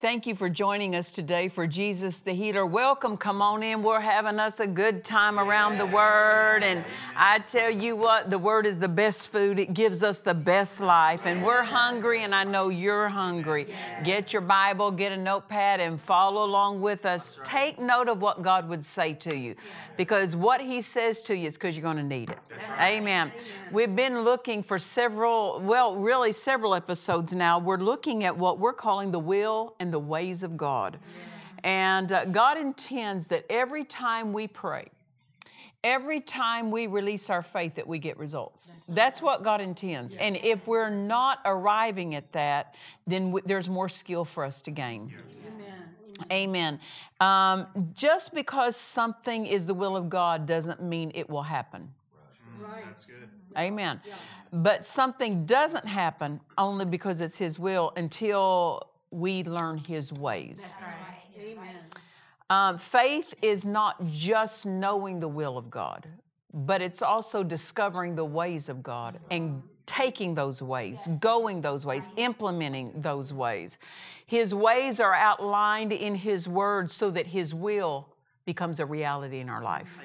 Thank you for joining us today for Jesus the Healer. Welcome. Come on in. We're having us a good time around the Word. And I tell you what, the Word is the best food. It gives us the best life. And we're hungry, and I know you're hungry. Get your Bible, get a notepad, and follow along with us. Take note of what God would say to you because what He says to you is because you're going to need it. Amen. We've been looking for several, well, really several episodes now. We're looking at what we're calling the will and the ways of God. And uh, God intends that every time we pray, every time we release our faith that we get results. That's what God intends. And if we're not arriving at that, then w- there's more skill for us to gain. Amen. Um, just because something is the will of God doesn't mean it will happen. Right. Amen. But something doesn't happen only because it's His will until we learn His ways. Um, faith is not just knowing the will of God, but it's also discovering the ways of God and taking those ways, going those ways, implementing those ways. His ways are outlined in His Word so that His will becomes a reality in our life.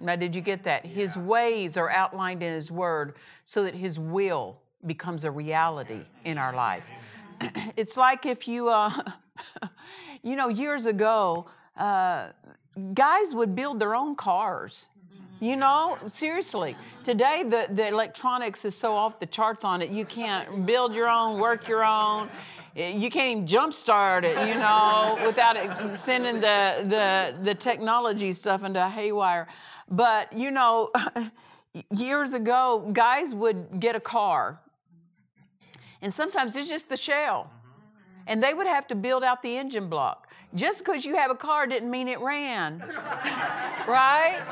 Now, did you get that? His ways are outlined in His Word so that His will becomes a reality in our life. it's like if you, uh, you know, years ago, uh, guys would build their own cars. You know, seriously. Today, the, the electronics is so off the charts on it, you can't build your own, work your own. You can't even jumpstart it, you know, without it sending the, the, the technology stuff into a haywire. But, you know, years ago, guys would get a car, and sometimes it's just the shell. And they would have to build out the engine block. Just because you have a car didn't mean it ran, right?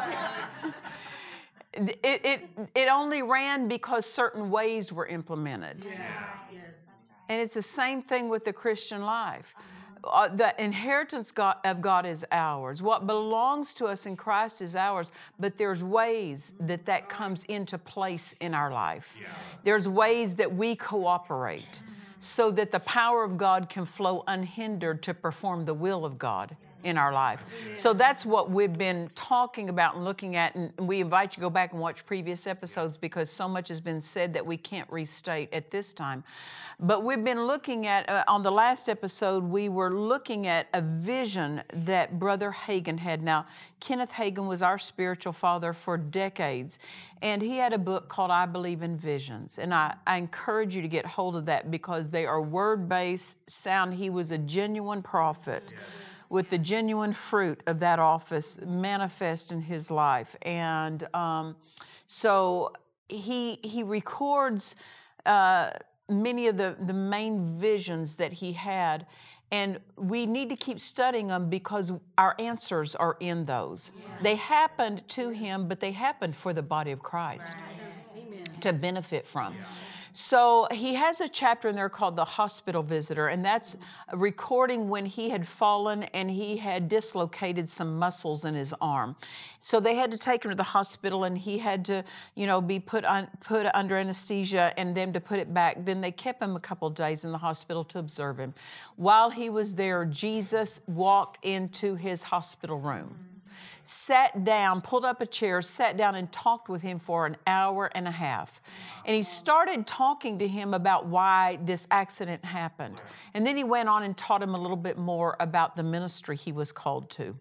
It, it, it only ran because certain ways were implemented. And it's the same thing with the Christian life. Uh, the inheritance God, of God is ours. What belongs to us in Christ is ours, but there's ways that that comes into place in our life. There's ways that we cooperate so that the power of God can flow unhindered to perform the will of God in our life. So that's what we've been talking about and looking at. And we invite you to go back and watch previous episodes because so much has been said that we can't restate at this time. But we've been looking at, uh, on the last episode, we were looking at a vision that Brother Hagin had. Now, Kenneth Hagin was our spiritual father for decades, and he had a book called I Believe in Visions. And I, I encourage you to get hold of that because they are word based, sound. He was a genuine prophet with the genuine fruit of that office manifest in his life. And um, so he, he records uh, many of the, the main visions that he had. And we need to keep studying them because our answers are in those. They happened to him, but they happened for the body of Christ to benefit from. So he has a chapter in there called The Hospital Visitor, and that's a recording when he had fallen and he had dislocated some muscles in his arm. So they had to take him to the hospital and he had to, you know, be put on put under anesthesia and them to put it back. Then they kept him a couple days in the hospital to observe him. While he was there, Jesus walked into his hospital room sat down, pulled up a chair, sat down, and talked with him for an hour and a half. And he started talking to him about why this accident happened. And then he went on and taught him a little bit more about the ministry he was called to.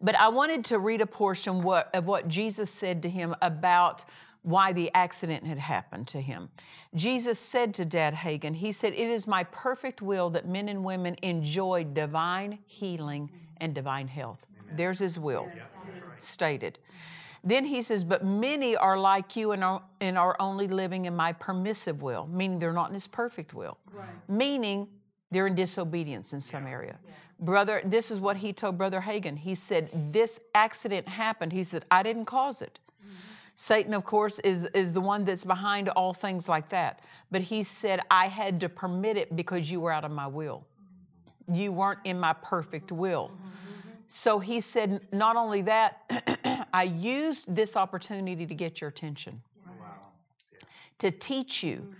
But I wanted to read a portion what, of what Jesus said to him about why the accident had happened to him. Jesus said to Dad Hagin, He said, It is my perfect will that men and women enjoy divine healing and divine health. There's His will stated. Then he says, But many are like you and are, and are only living in my permissive will, meaning they're not in his perfect will, meaning they're in disobedience in some area. Brother, this is what he told Brother Hagin. He said, This accident happened. He said, I didn't cause it. Mm-hmm. Satan, of course, is, is the one that's behind all things like that. But he said, I had to permit it because you were out of my will. Mm-hmm. You weren't in my perfect will. Mm-hmm. So he said, not only that, I used this opportunity to get your attention, to teach you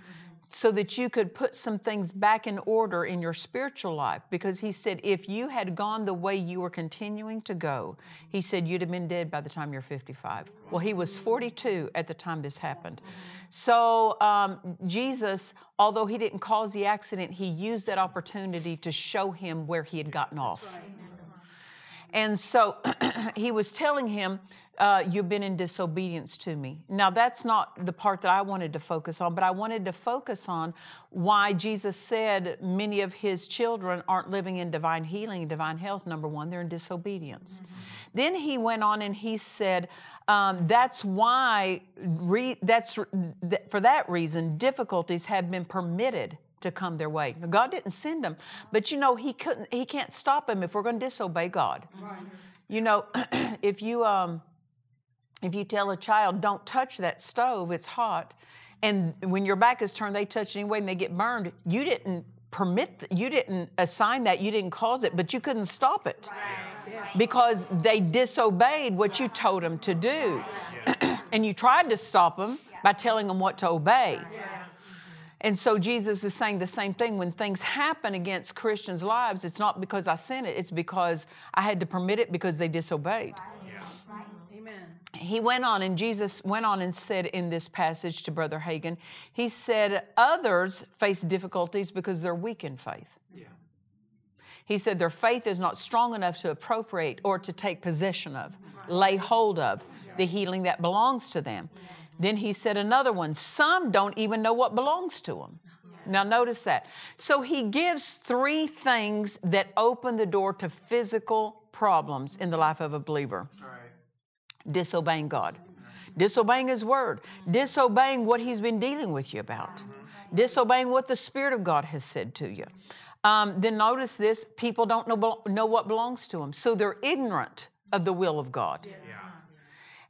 so that you could put some things back in order in your spiritual life. Because he said, if you had gone the way you were continuing to go, he said, you'd have been dead by the time you're 55. Well, he was 42 at the time this happened. So, um, Jesus, although he didn't cause the accident, he used that opportunity to show him where he had gotten off. And so he was telling him, uh, You've been in disobedience to me. Now, that's not the part that I wanted to focus on, but I wanted to focus on why Jesus said many of his children aren't living in divine healing divine health. Number one, they're in disobedience. Mm-hmm. Then he went on and he said, um, That's why, re- that's, th- for that reason, difficulties have been permitted to come their way. God didn't send them, but you know He couldn't. He can't stop them if we're going to disobey God. Right. You know, if you um, if you tell a child, don't touch that stove, it's hot, and when your back is turned, they touch anyway and they get burned, you didn't permit, you didn't assign that, you didn't cause it, but you couldn't stop it because they disobeyed what you told them to do. and you tried to stop them by telling them what to obey. And so Jesus is saying the same thing. When things happen against Christians' lives, it's not because I sent it, it's because I had to permit it because they disobeyed Amen. he went on, and Jesus went on and said in this passage to Brother Hagin, he said, Others face difficulties because they're weak in faith. Yeah. He said their faith is not strong enough to appropriate or to take possession of, lay hold of the healing that belongs to them. Then he said another one, some don't even know what belongs to them. Now, notice that. So, he gives three things that open the door to physical problems in the life of a believer disobeying God, disobeying His Word, disobeying what He's been dealing with you about, disobeying what the Spirit of God has said to you. Um, then notice this people don't know, know what belongs to them, so they're ignorant of the will of God. Yes.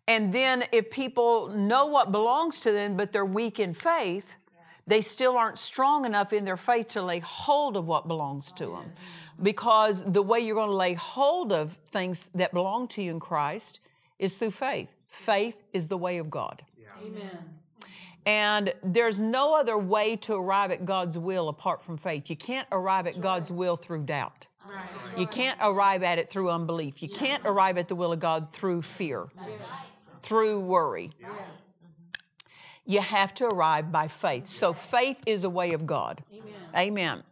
And then if people know what belongs to them, but they're weak in faith, they still aren't strong enough in their faith to lay hold of what belongs to them. Because the way you're going to lay hold of things that belong to you in Christ is through faith. Faith is the way of God. Yeah. Amen. And there's no other way to arrive at God's will apart from faith. You can't arrive at God's will through doubt. Right. You can't arrive at it through unbelief. You can't arrive at the will of God through fear, yes. Through worry. Yes. You have to arrive by faith. So faith is a way of God. Amen. Amen.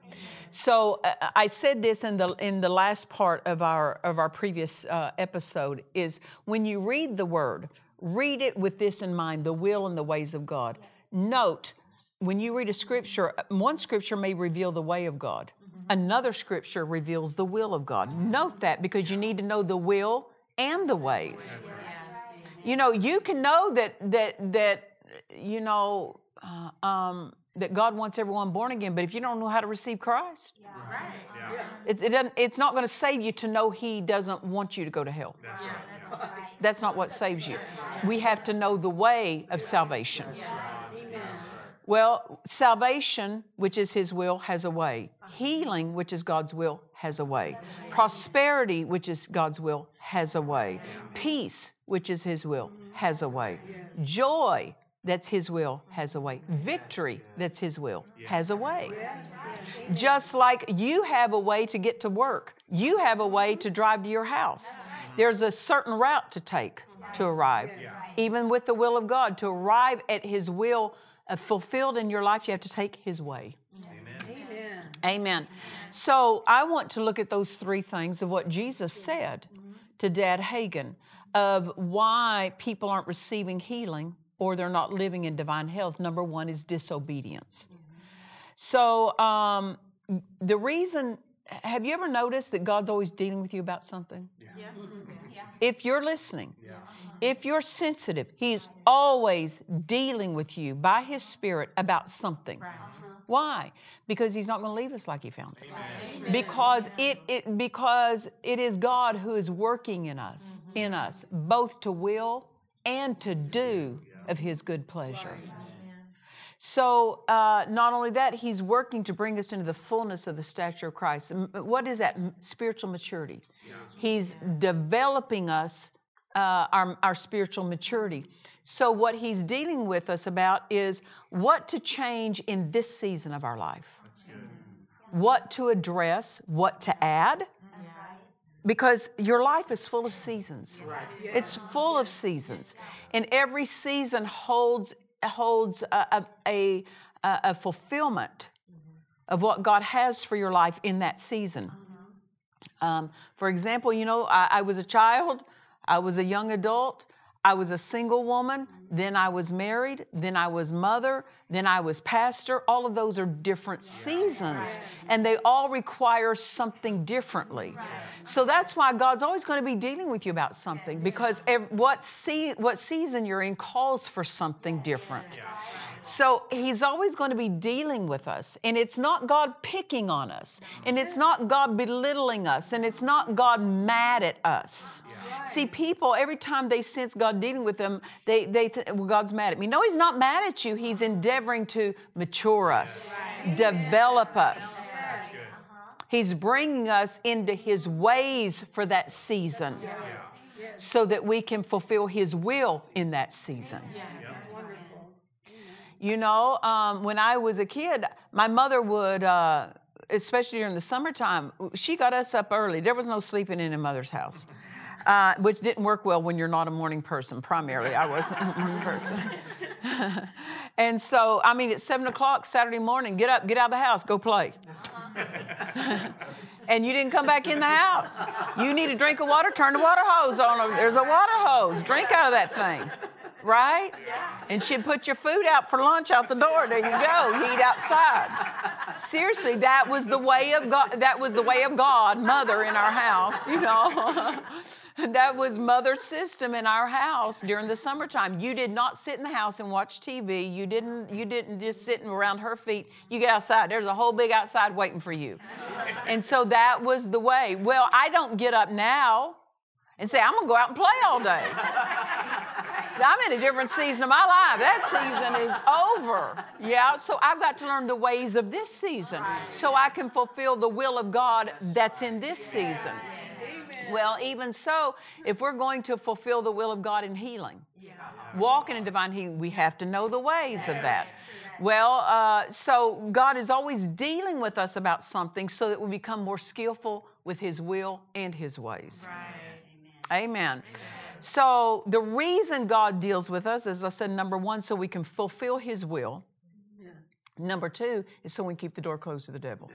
So uh, I said this in the in the last part of our of our previous uh, episode is when you read the word, read it with this in mind: the will and the ways of God. Note when you read a scripture, one scripture may reveal the way of God. Another scripture reveals the will of God. Note that because you need to know the will and the ways. You know, you can know that that that you know. Uh, um, that God wants everyone born again, but if you don't know how to receive Christ, yeah. Right. Yeah. It's, it doesn't, it's not going to save you to know He doesn't want you to go to hell. That's, right. That's, right. That's not what saves you. We have to know the way of salvation. Well, salvation, which is His will, has a way. Healing, which is God's will, has a way. Prosperity, which is God's will, has a way. Peace, which is His will, has a way. Joy, that's His will, has a way. Victory, that's His will, has a way. Just like you have a way to get to work, you have a way to drive to your house. There's a certain route to take to arrive. Even with the will of God, to arrive at His will uh, fulfilled in your life, you have to take His way. Amen. Amen. So I want to look at those three things of what Jesus said to Dad Hagin of why people aren't receiving healing or they're not living in divine health. Number one is disobedience. So, um, the reason, have you ever noticed that God's always dealing with you about something? Yeah. Mm-hmm. Mm-hmm. If you're listening, uh-huh. if you're sensitive, He's always dealing with you by His Spirit about something. Why? Because He's not going to leave us like He found us. Because it, it because it is God who is working in us, in us, both to will and to do of His good pleasure. So, uh, not only that, He's working to bring us into the fullness of the stature of Christ. What is that? Spiritual maturity. He's developing us, uh, our, our spiritual maturity. So, what He's dealing with us about is what to change in this season of our life, what to address, what to add because your life is full of seasons. It's full of seasons, and every season holds holds a, a, a, a fulfillment of what God has for your life in that season. Um, for example, you know, I, I was a child, I was a young adult, I was a single woman, then I was married, then I was mother, then I was pastor. All of those are different seasons, and they all require something differently. So that's why God's always going to be dealing with you about something because what, se- what season you're in calls for something different. So he's always going to be dealing with us. And it's not God picking on us. And it's not God belittling us. And it's not God mad at us. See, people, every time they sense God dealing with them, they, they think, well, God's mad at me. No, he's not mad at you. He's endeavoring to mature us, develop us. He's bringing us into his ways for that season so that we can fulfill his will in that season. You know, um, when I was a kid, my mother would, uh, especially during the summertime, she got us up early. There was no sleeping in a mother's house, uh, which didn't work well when you're not a morning person. Primarily, I wasn't a morning person. and so, I mean, at seven o'clock Saturday morning, get up, get out of the house, go play. and you didn't come back in the house. You need a drink of water, turn the water hose on. There's a water hose. Drink out of that thing. Right? And she'd put your food out for lunch out the door. There you go. You eat outside. Seriously, that was the way of God. That was the way of God, mother in our house, you know. that was mother's system in our house during the summertime. You did not sit in the house and watch TV. You didn't you didn't just sit around her feet. You get outside. There's a whole big outside waiting for you. And so that was the way. Well, I don't get up now and say, I'm gonna go out and play all day. I'm in a different season of my life. That season is over. Yeah, so I've got to learn the ways of this season so I can fulfill the will of God that's in this season. Well, even so, if we're going to fulfill the will of God in healing, walking in divine healing, we have to know the ways of that. Well, uh, so God is always dealing with us about something so that we become more skillful with His will and His ways. Amen. So, the reason God deals with us, as I said, number one, so we can fulfill His will. Number two is so we can keep the door closed to the devil.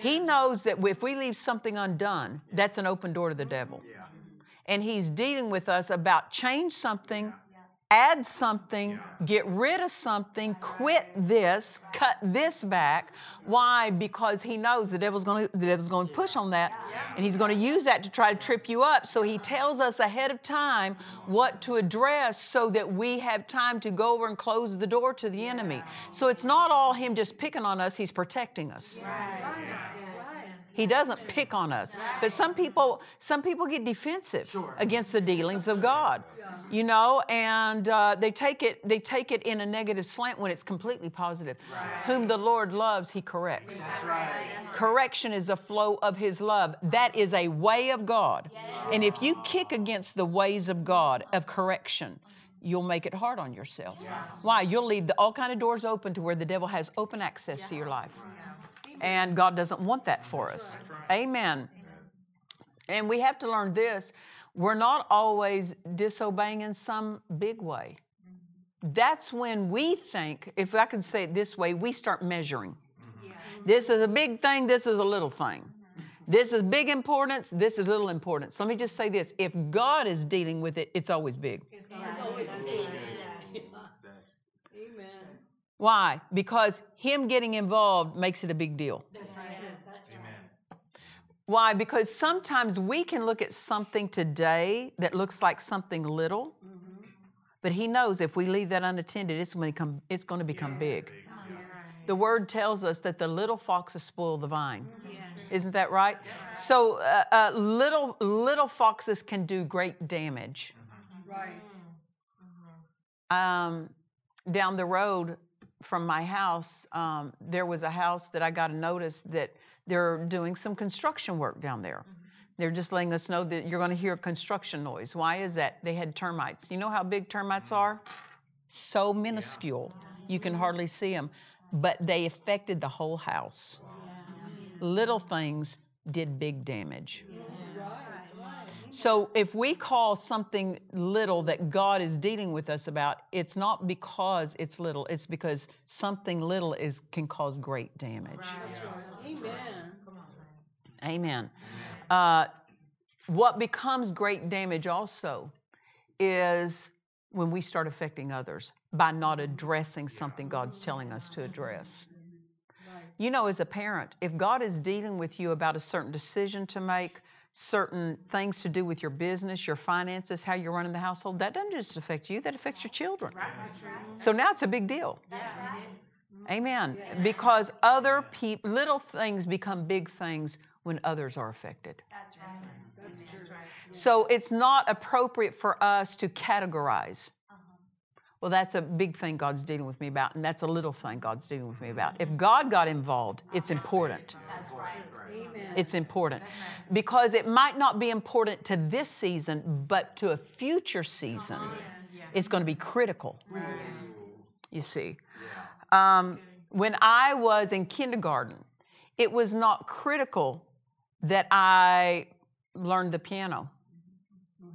He knows that if we leave something undone, that's an open door to the devil. And He's dealing with us about change something, add something, get rid of something, quit this, cut this back. Why? Because he knows the devil's going to the devil's going to push on that, and he's going to use that to try to trip you up. So he tells us ahead of time what to address, so that we have time to go over and close the door to the enemy. So it's not all him just picking on us; he's protecting us. He doesn't pick on us. But some people, some people get defensive against the dealings of God, you know, and uh, they take it, they take it in a negative slant when it's completely positive. Whom the Lord loves, He corrects. Correction is a flow of His love. That is a way of God. And if you kick against the ways of God of correction, you'll make it hard on yourself. Why? You'll leave the, all kind of doors open to where the devil has open access to your life. And God doesn't want that for us. Amen. And we have to learn this we're not always disobeying in some big way. That's when we think, if I can say it this way, we start measuring. This is a big thing, this is a little thing. This is big importance, this is little importance. Let me just say this if God is dealing with it, it's always big. It's always big. Amen. Why? Because Him getting involved makes it a big deal. That's right. That's right. Why? Because sometimes we can look at something today that looks like something little, but He knows if we leave that unattended, it's going to become, it's going to become big. The word tells us that the little foxes spoil the vine. Isn't that right? So uh, uh, little little foxes can do great damage. Right. Um, down the road from my house, um, there was a house that I got a notice that they're doing some construction work down there. They're just letting us know that you're going to hear construction noise. Why is that? They had termites. You know how big termites are? So minuscule, you can hardly see them, but they affected the whole house. Little things did big damage. So if we call something little that God is dealing with us about, it's not because it's little, it's because something little is can cause great damage. Amen. Amen. Uh, what becomes great damage also is when we start affecting others by not addressing something God's telling us to address. You know, as a parent, if God is dealing with you about a certain decision to make, certain things to do with your business, your finances, how you're running the household, that doesn't just affect you, that affects your children. So now it's a big deal. Amen. Because other people, little things become big things when others are affected. That's right. That's true. So it's not appropriate for us to categorize. Well, that's a big thing God's dealing with me about, and that's a little thing God's dealing with me about. If God got involved, it's important. It's important. Because it might not be important to this season, but to a future season, it's going to be critical. You see, um, when I was in kindergarten, it was not critical that I learned the piano.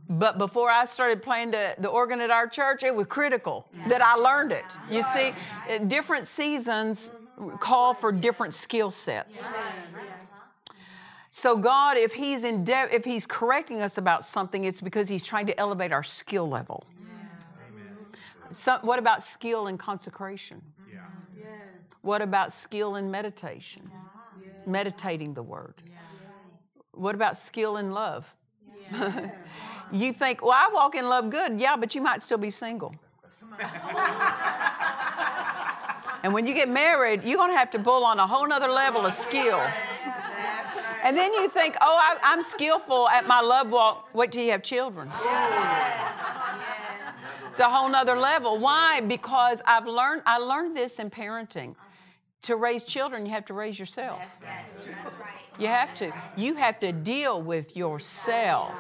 But before I started playing the, the organ at our church, it was critical that I learned it. You see, uh, different seasons call for different skill sets. So God, if He's in de- if He's correcting us about something, it's because He's trying to elevate our skill level. So, what about skill in consecration? Yes. What about skill in meditation? Meditating the word. What about skill in love? you think, well, I walk in love good. Yeah, but you might still be single. and when you get married, you're going to have to pull on a whole nother level of skill. And then you think, oh, I, I'm skillful at my love walk. Wait till you have children. It's a whole nother level. Why? Because I've learned, I learned this in parenting. To raise children, you have to raise yourself. That's right. You have to. You have to deal with yourself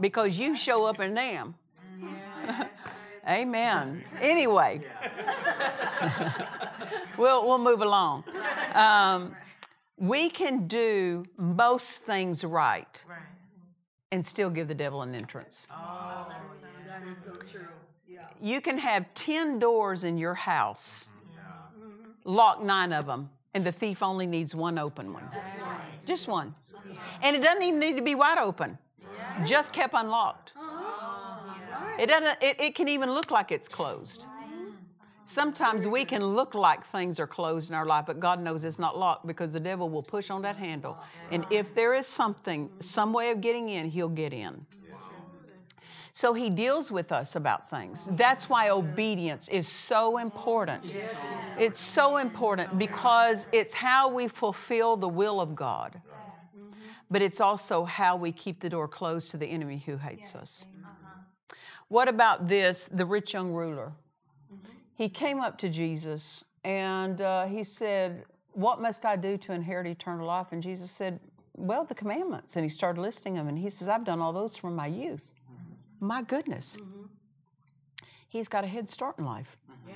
because you show up in them. Amen. Anyway, we'll, we'll move along. Um, we can do most things right and still give the devil an entrance. Oh, that is so true. Yeah. You can have 10 doors in your house, lock nine of them, and the thief only needs one open one. Just one. And it doesn't even need to be wide open, just kept unlocked. It, doesn't, it, it can even look like it's closed. Sometimes we can look like things are closed in our life, but God knows it's not locked because the devil will push on that handle. And if there is something, some way of getting in, he'll get in. So he deals with us about things. That's why obedience is so important. It's so important because it's how we fulfill the will of God. But it's also how we keep the door closed to the enemy who hates us. What about this, the rich young ruler? He came up to Jesus and uh, he said, What must I do to inherit eternal life? And Jesus said, Well, the commandments. And he started listing them. And he says, I've done all those from my youth. My goodness. Mm-hmm. He's got a head start in life, mm-hmm.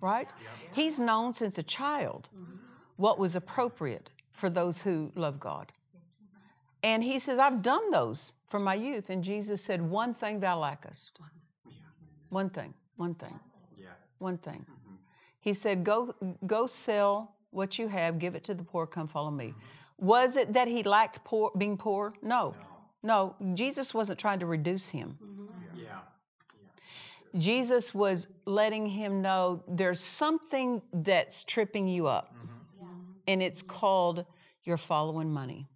right? He's known since a child mm-hmm. what was appropriate for those who love God. And he says, I've done those from my youth. And Jesus said, One thing thou lackest. One thing, one thing, one thing. He said, Go, go sell what you have, give it to the poor, come follow me. Was it that he lacked poor, being poor? No. No, Jesus wasn't trying to reduce him. Yeah. Jesus was letting him know there's something that's tripping you up, mm-hmm. and it's called you're following money.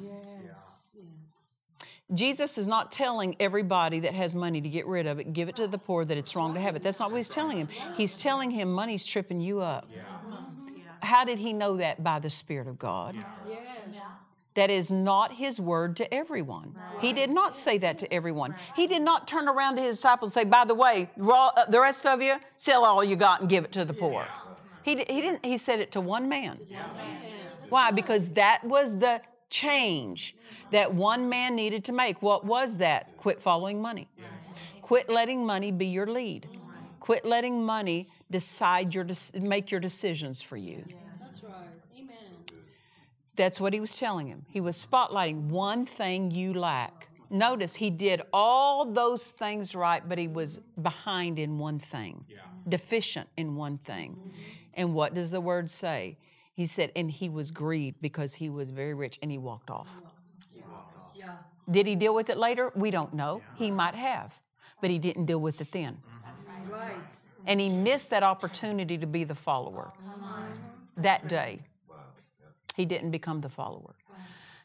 Yes. Yes. Jesus is not telling everybody that has money to get rid of it, give it to the poor, that it's wrong to have it. That's not what he's telling him. He's telling him money's tripping you up. Mm-hmm. How did he know that? By the Spirit of God. Yes. That is not his word to everyone. He did not say that to everyone. He did not turn around to his disciples and say, by the way, uh, the rest of you, sell all you got and give it to the poor. He, he didn't, he said it to one man. Why? Because that was the change that one man needed to make. What was that? Quit following money. Quit letting money be your lead. Quit letting money decide your make your decisions for you. That's right. Amen. That's what he was telling him. He was spotlighting one thing you lack. Notice he did all those things right, but he was behind in one thing, deficient in one thing. And what does the word say? He said, and he was grieved because he was very rich and he walked off. Yeah. Did he deal with it later? We don't know. He might have, but he didn't deal with it then. Right. And he missed that opportunity to be the follower that day. He didn't become the follower.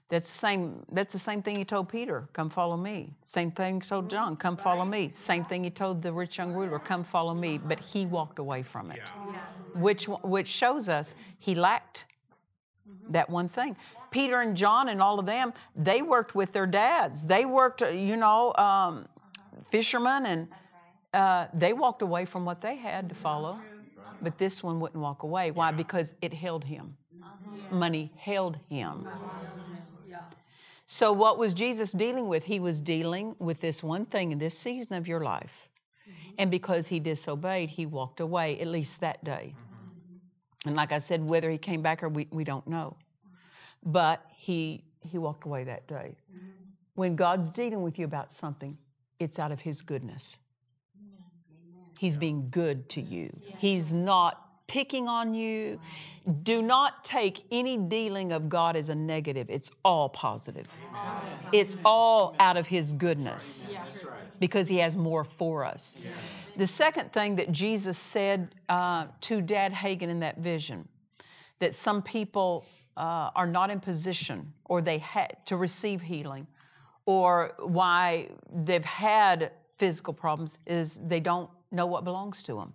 That's the same. That's the same thing he told Peter. Come follow me. Same thing he told John. Come follow me. Same thing he told the rich young ruler. Come follow me. But he walked away from it, which which shows us he lacked that one thing. Peter and John and all of them, they worked with their dads. They worked, you know, um, fishermen, and uh, they walked away from what they had to follow. But this one wouldn't walk away. Why? Because it held him. Mm-hmm. Money held him. So, what was Jesus dealing with? He was dealing with this one thing in this season of your life. And because he disobeyed, he walked away, at least that day. And like I said, whether he came back or we, we don't know. But he, he walked away that day. When God's dealing with you about something, it's out of his goodness. He's being good to you. He's not picking on you. Do not take any dealing of God as a negative. It's all positive. It's all out of His goodness because He has more for us. The second thing that Jesus said uh, to Dad Hagin in that vision that some people uh, are not in position or they had to receive healing or why they've had physical problems is they don't know what belongs to them.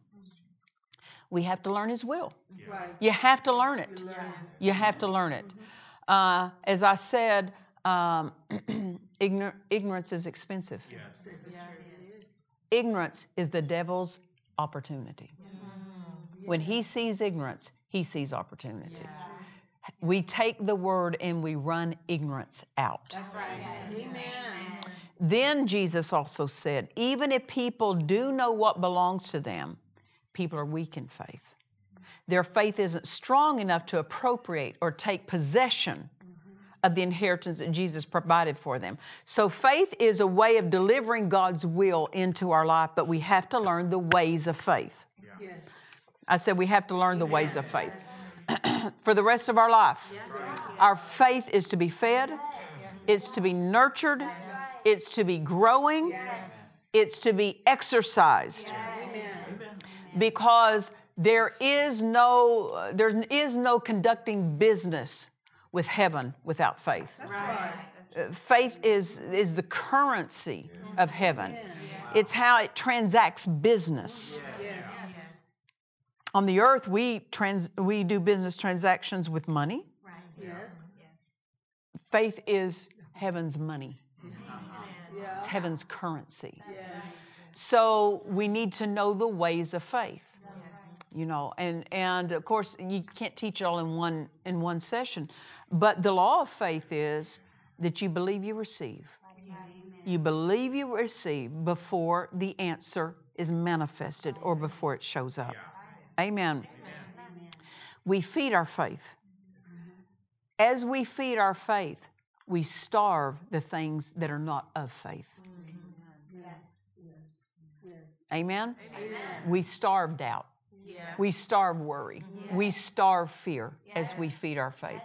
We have to learn His will. Right. You have to learn it. You have to learn it. Uh, as I said, um, ignor- ignorance is expensive. Ignorance is the devil's opportunity. When he sees ignorance, he sees opportunity. We take the word and we run ignorance out. Then Jesus also said, even if people do know what belongs to them, people are weak in faith. Their faith isn't strong enough to appropriate or take possession of the inheritance that Jesus provided for them. So faith is a way of delivering God's will into our life, but we have to learn the ways of faith. Yes. I said we have to learn the ways of faith for the rest of our life. Our faith is to be fed, it's to be nurtured, it's to be growing, it's to be exercised. Because there is no there is no conducting business with heaven without faith. Uh, Faith is is the currency of heaven. It's how it transacts business. On the earth, we trans, we do business transactions with money. Right. Yes. Faith is heaven's money. It's heaven's currency. So we need to know the ways of faith. You know, and and of course you can't teach it all in one in one session, but the law of faith is that you believe you receive. You believe you receive before the answer is manifested or before it shows up. Amen. We feed our faith. As we feed our faith, we starve the things that are not of faith. Yes. Yes. Amen? We starve doubt. We starve worry. We starve fear as we feed our faith.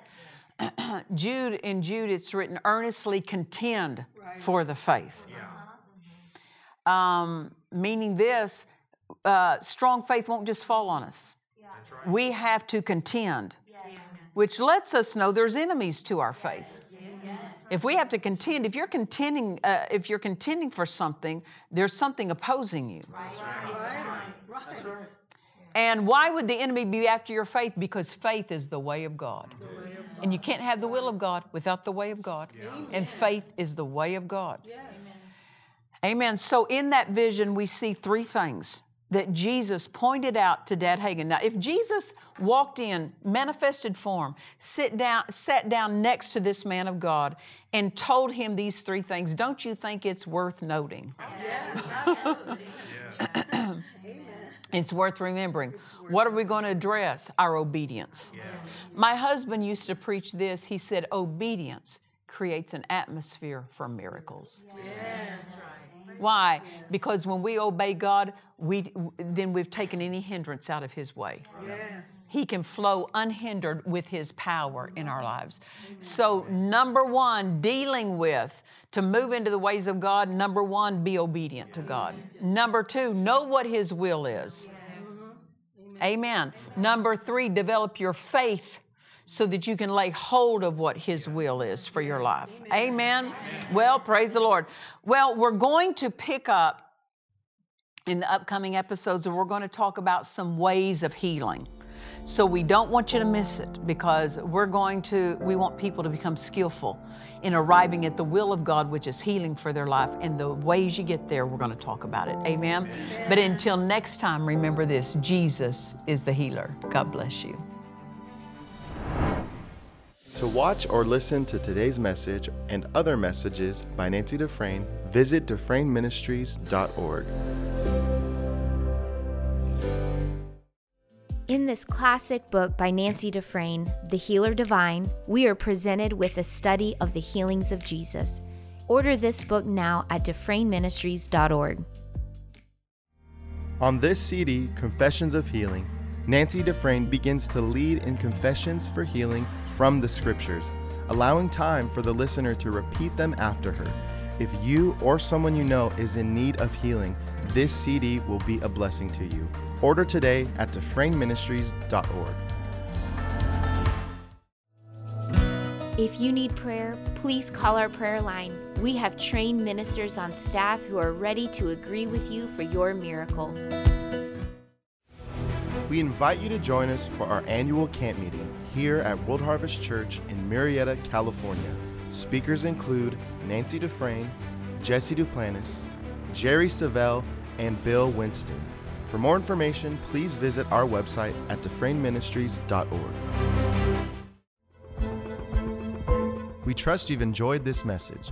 Jude in Jude it's written earnestly contend for the faith. Um, meaning this, uh, strong faith won't just fall on us. We have to contend, which lets us know there's enemies to our faith. If we have to contend, if you're contending, uh, if you're contending for something, there's something opposing you. And why would the enemy be after your faith? Because faith is the way of God. And you can't have the will of God without the way of God. And faith is the way of God. Amen. So in that vision, we see three things that Jesus pointed out to Dad Hagin. Now, if Jesus walked in, manifested form, sit down, sat down next to this man of God, and told him these three things, don't you think it's worth noting? It's worth remembering. what are we going to address? Our obedience. My husband used to preach this. He said, Obedience creates an atmosphere for miracles. Why? Because when we obey God, we, then we've taken any hindrance out of His way. Yes. He can flow unhindered with His power in our lives. So, number one, dealing with, to move into the ways of God, number one, be obedient to God. Number two, know what His will is. Amen. Number three, develop your faith so that you can lay hold of what His will is for your life. Amen. Well, praise the Lord. Well, we're going to pick up in the upcoming episodes and we're going to talk about some ways of healing. So we don't want you to miss it because we're going to, we want people to become skillful in arriving at the will of God, which is healing for their life. And the ways you get there, we're going to talk about it. Amen. But until next time, remember this Jesus is the healer. God bless you. To watch or listen to today's message and other messages by Nancy Dufresne, visit DufresneMinistries.org. In this classic book by Nancy Dufresne, The Healer Divine, we are presented with a study of the healings of Jesus. Order this book now at DufresneMinistries.org. On this CD, Confessions of Healing, Nancy Dufresne begins to lead in confessions for healing from the scriptures, allowing time for the listener to repeat them after her. If you or someone you know is in need of healing, this CD will be a blessing to you. Order today at DufresneMinistries.org. If you need prayer, please call our prayer line. We have trained ministers on staff who are ready to agree with you for your miracle. We invite you to join us for our annual camp meeting here at World Harvest Church in Murrieta, California. Speakers include Nancy Dufresne, Jesse Duplantis, Jerry Savelle, and Bill Winston. For more information, please visit our website at DufresneMinistries.org. We trust you've enjoyed this message.